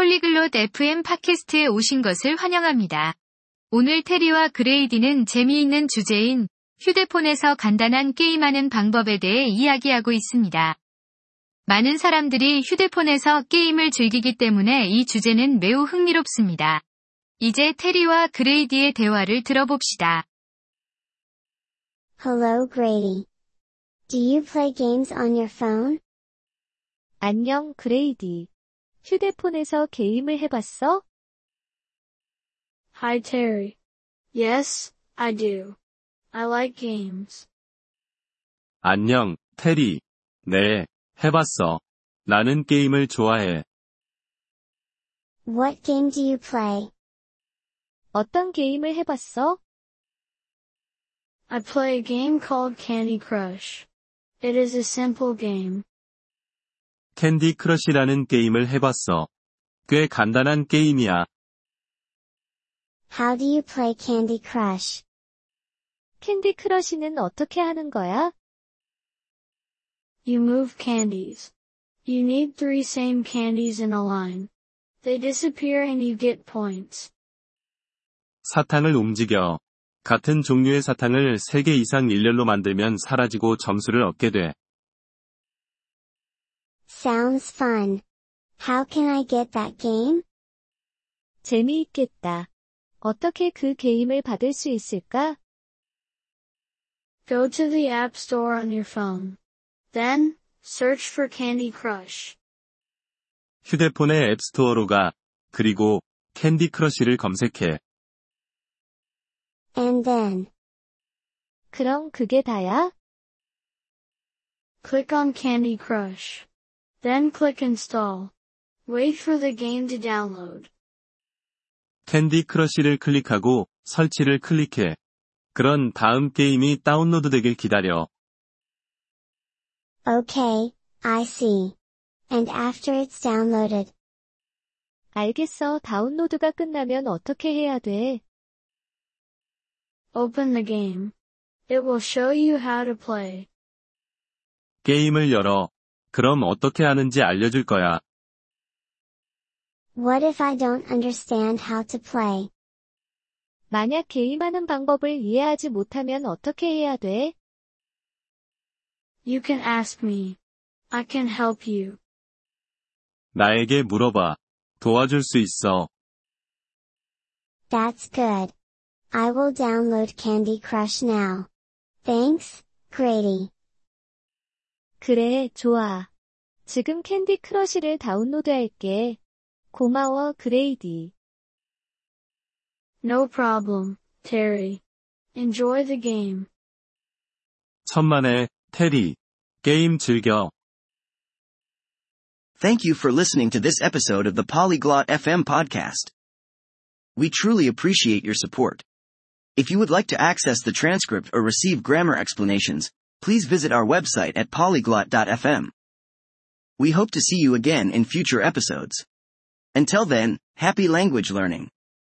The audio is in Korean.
폴리글롯 FM 팟캐스트에 오신 것을 환영합니다. 오늘 테리와 그레이디는 재미있는 주제인 휴대폰에서 간단한 게임하는 방법에 대해 이야기하고 있습니다. 많은 사람들이 휴대폰에서 게임을 즐기기 때문에 이 주제는 매우 흥미롭습니다. 이제 테리와 그레이디의 대화를 들어봅시다. Hello Grady. Do you play games on your phone? 안녕, 그레이디. 휴대폰에서 게임을 해봤어? Hi Terry. Yes, I do. I like games. 안녕, 테리. 네, 해봤어. 나는 게임을 좋아해. What game do you play? 어떤 게임을 해봤어? I play a game called Candy Crush. It is a simple game. 캔디 크러쉬라는 게임을 해봤어. 꽤 간단한 게임이야. How do you play Candy Crush? 캔디 크러쉬는 어떻게 하는 거야? You move candies. You need three same candies in a line. They disappear and you get points. 사탕을 움직여. 같은 종류의 사탕을 3개 이상 일렬로 만들면 사라지고 점수를 얻게 돼. Sounds fun. How can I get that game? 재미있겠다. 어떻게 그 게임을 받을 수 있을까? Go to the App Store on your phone. Then, search for Candy Crush. 휴대폰의 앱스토어로 가. 그리고 캔디 크러쉬를 검색해. And then, 그럼 그게 다야? Click on Candy Crush. Then click Install. Wait for the game to download. 캔디 크러쉬를 클릭하고 설치를 클릭해. 그런 다음 게임이 다운로드되길 기다려. okay, I see. And after it's downloaded, 알겠어. 다운로드가 끝나면 어떻게 해야 돼? Open the game. It will show you how to play. 게임을 열어. 그럼 어떻게 하는지 알려줄 거야. what if I don't understand how to play? 만약 게임하는 방법을 이해하지 못하면 어떻게 해야 돼? You can ask me. I can help you. 나에게 물어봐. 도와줄 수 있어. That's good. I will download Candy Crush now. Thanks, Grady. 그래, 좋아. 지금 캔디 크러쉬를 다운로드할게. 고마워, 그레이디. No problem, Terry. Enjoy the game. 천만에, 테리. 게임 즐겨. Thank you for listening to this episode of the Polyglot FM podcast. We truly appreciate your support. If you would like to access the transcript or receive grammar explanations, please visit our website at polyglot.fm. We hope to see you again in future episodes. Until then, happy language learning.